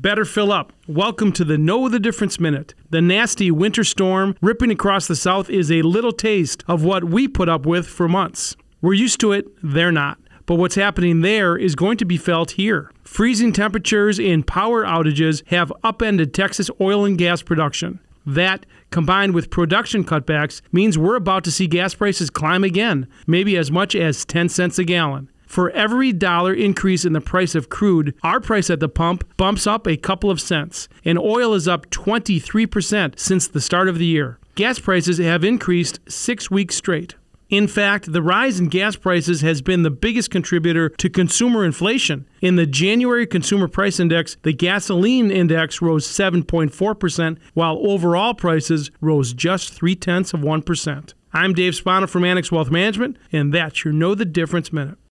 Better fill up. Welcome to the Know the Difference Minute. The nasty winter storm ripping across the South is a little taste of what we put up with for months. We're used to it, they're not. But what's happening there is going to be felt here. Freezing temperatures and power outages have upended Texas oil and gas production. That, combined with production cutbacks, means we're about to see gas prices climb again, maybe as much as 10 cents a gallon. For every dollar increase in the price of crude, our price at the pump bumps up a couple of cents, and oil is up 23% since the start of the year. Gas prices have increased six weeks straight. In fact, the rise in gas prices has been the biggest contributor to consumer inflation. In the January Consumer Price Index, the gasoline index rose 7.4%, while overall prices rose just three tenths of 1%. I'm Dave Spano from Annex Wealth Management, and that's your Know the Difference Minute.